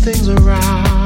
things around.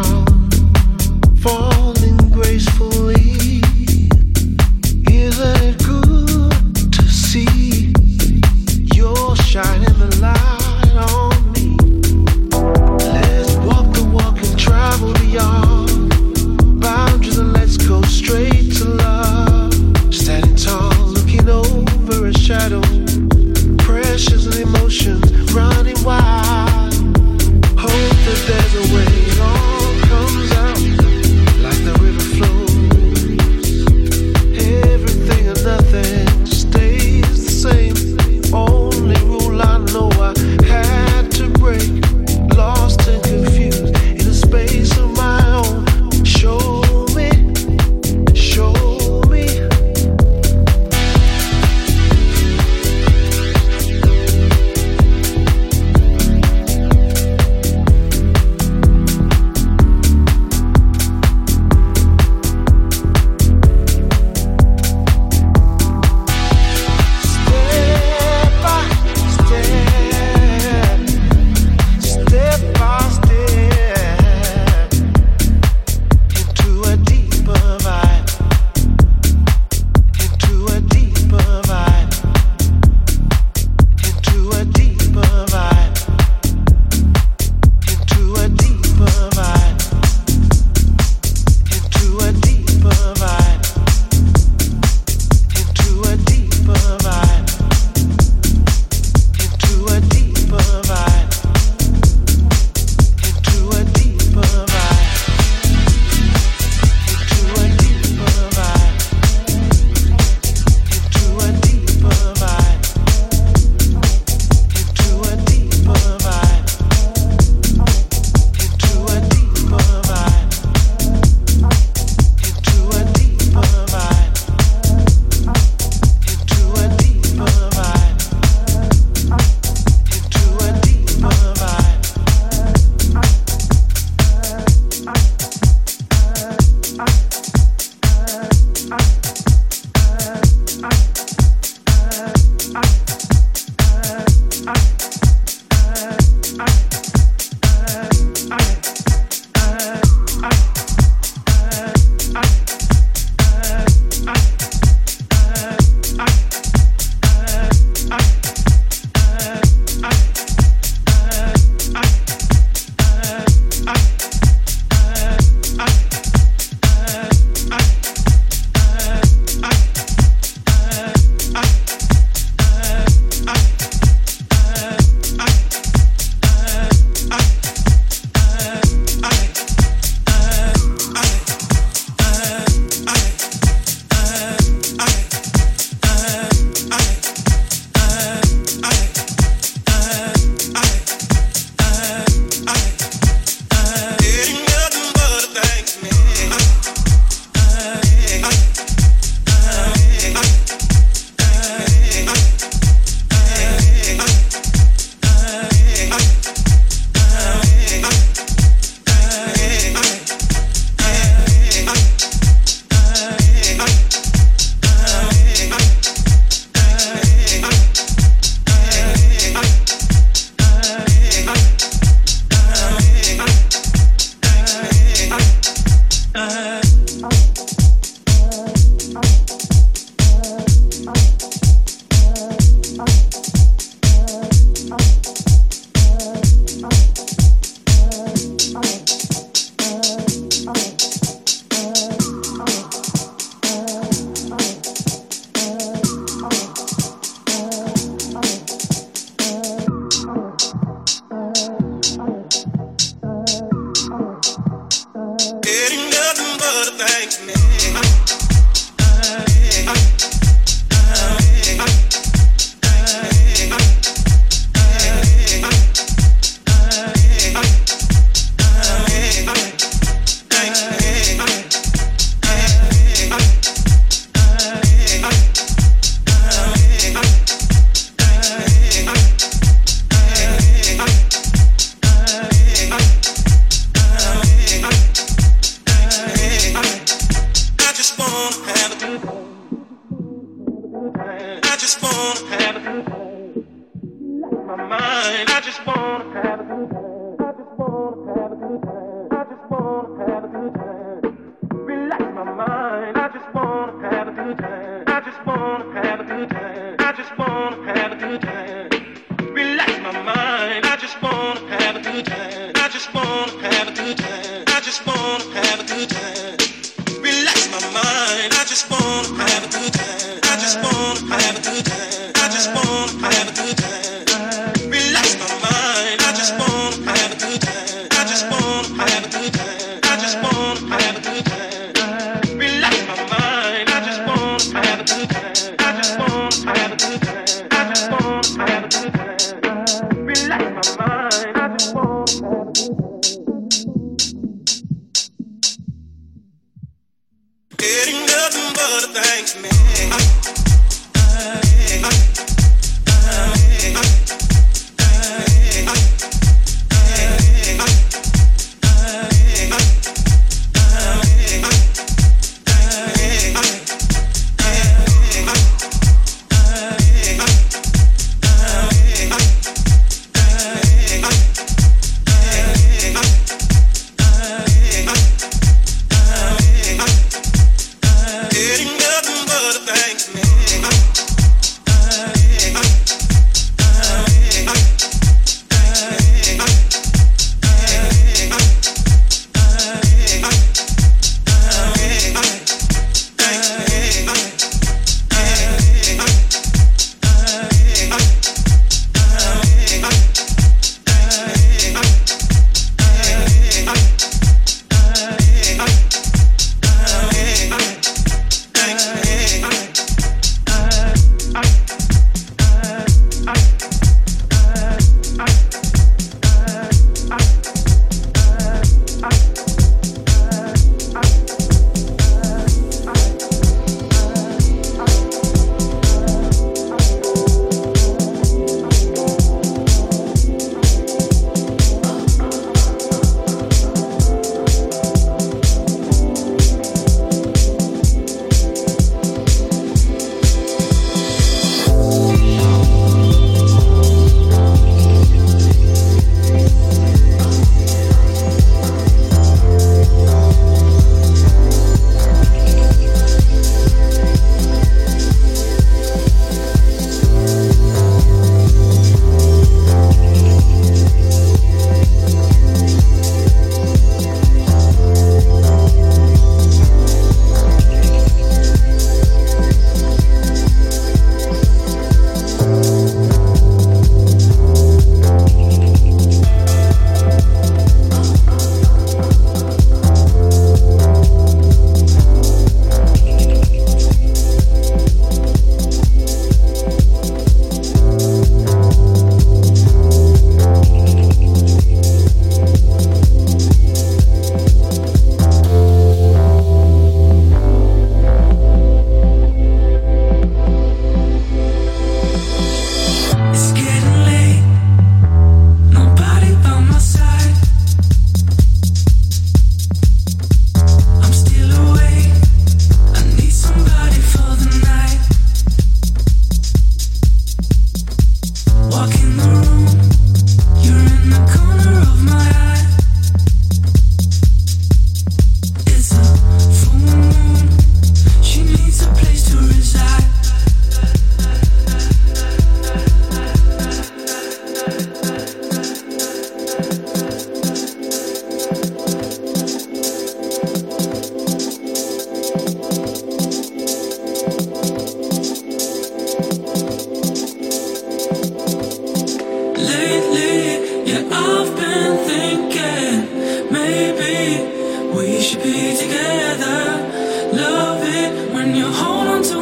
just wanna have a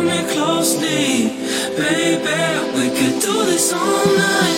Hold me closely, baby. We could do this all night.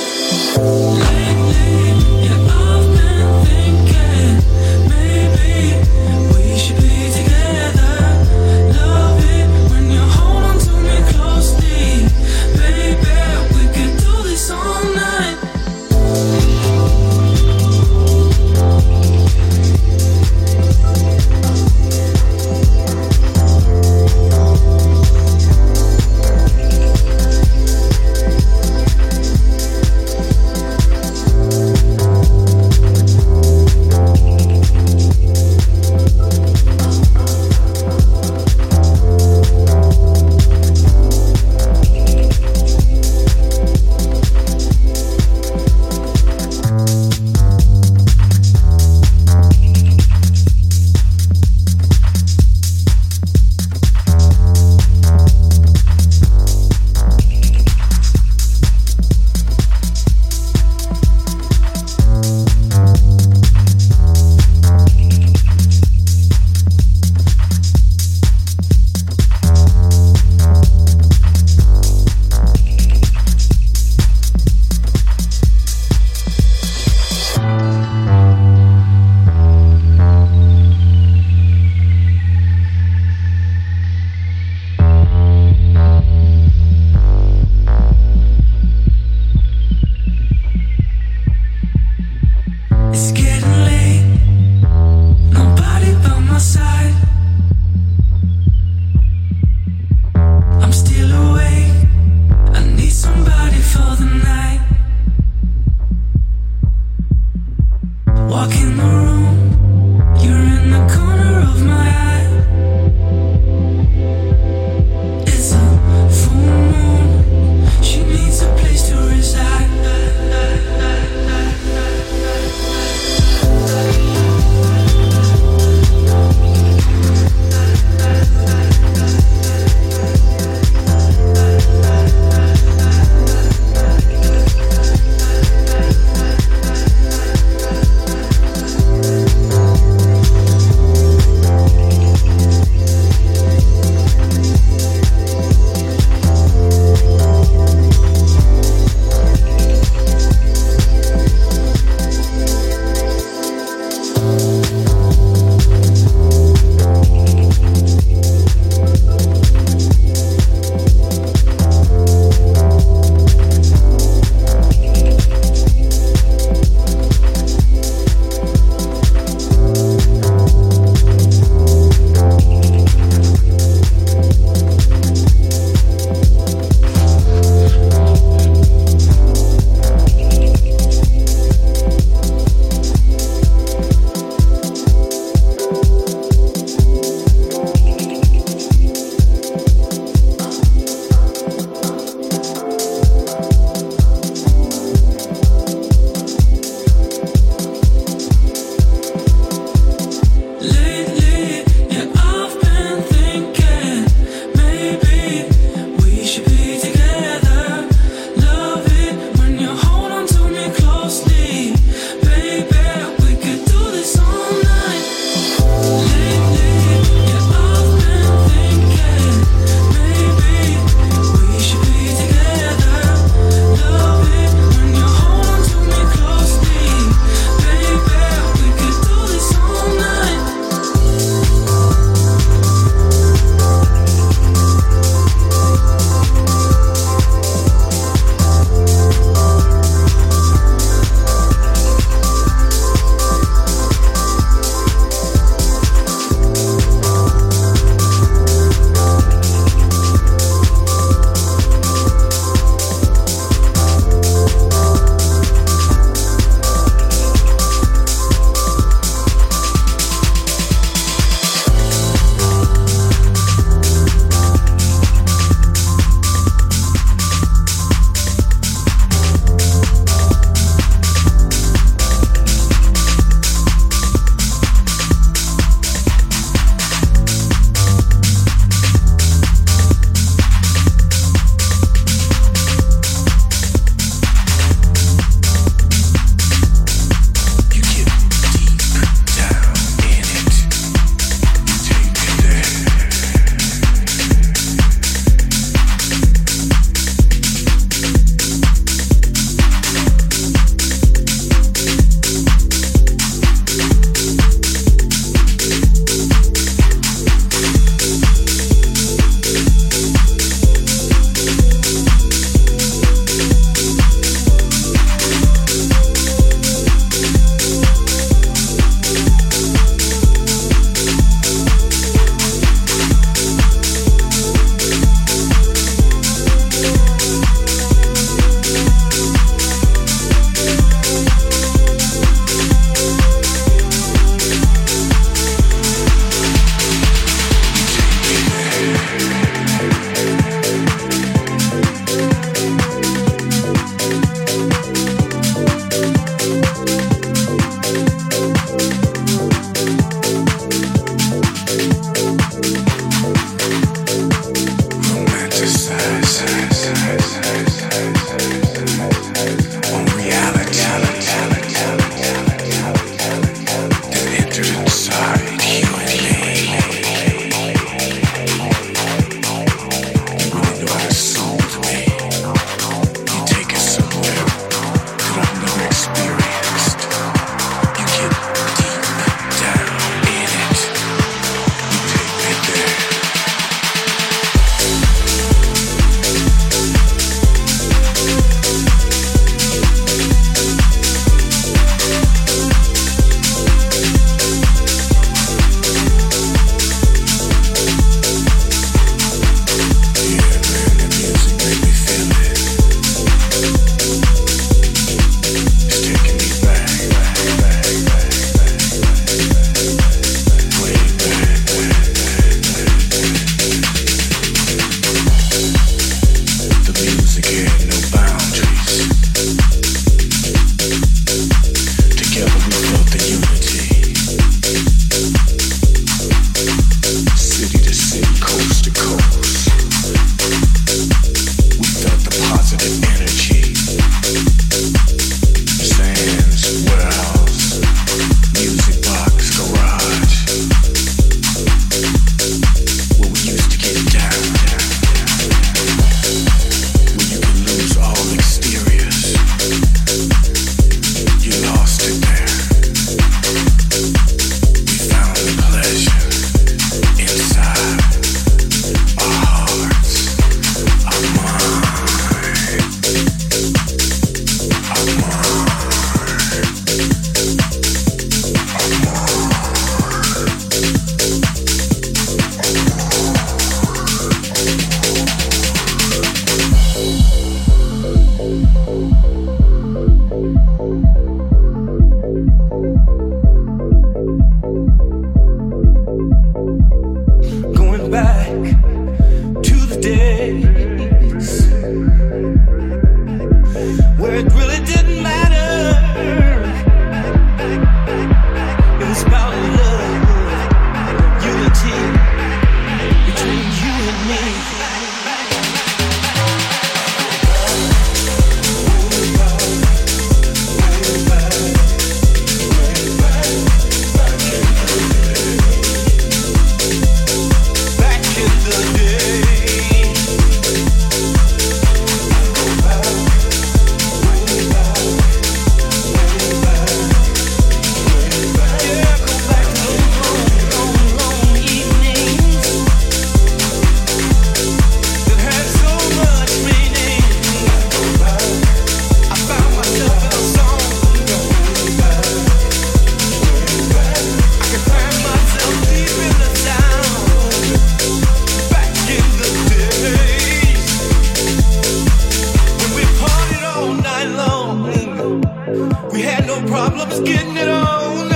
problem is getting it on.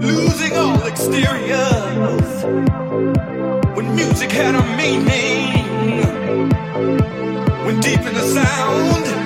Losing all exteriors. When music had a meaning. When deep in the sound.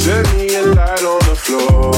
Set me a light on the floor.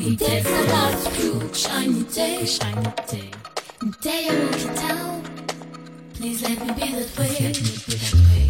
We did some lots through shiny day, shiny day. Day I wrote it down. Please let me be that way. Let me be that way.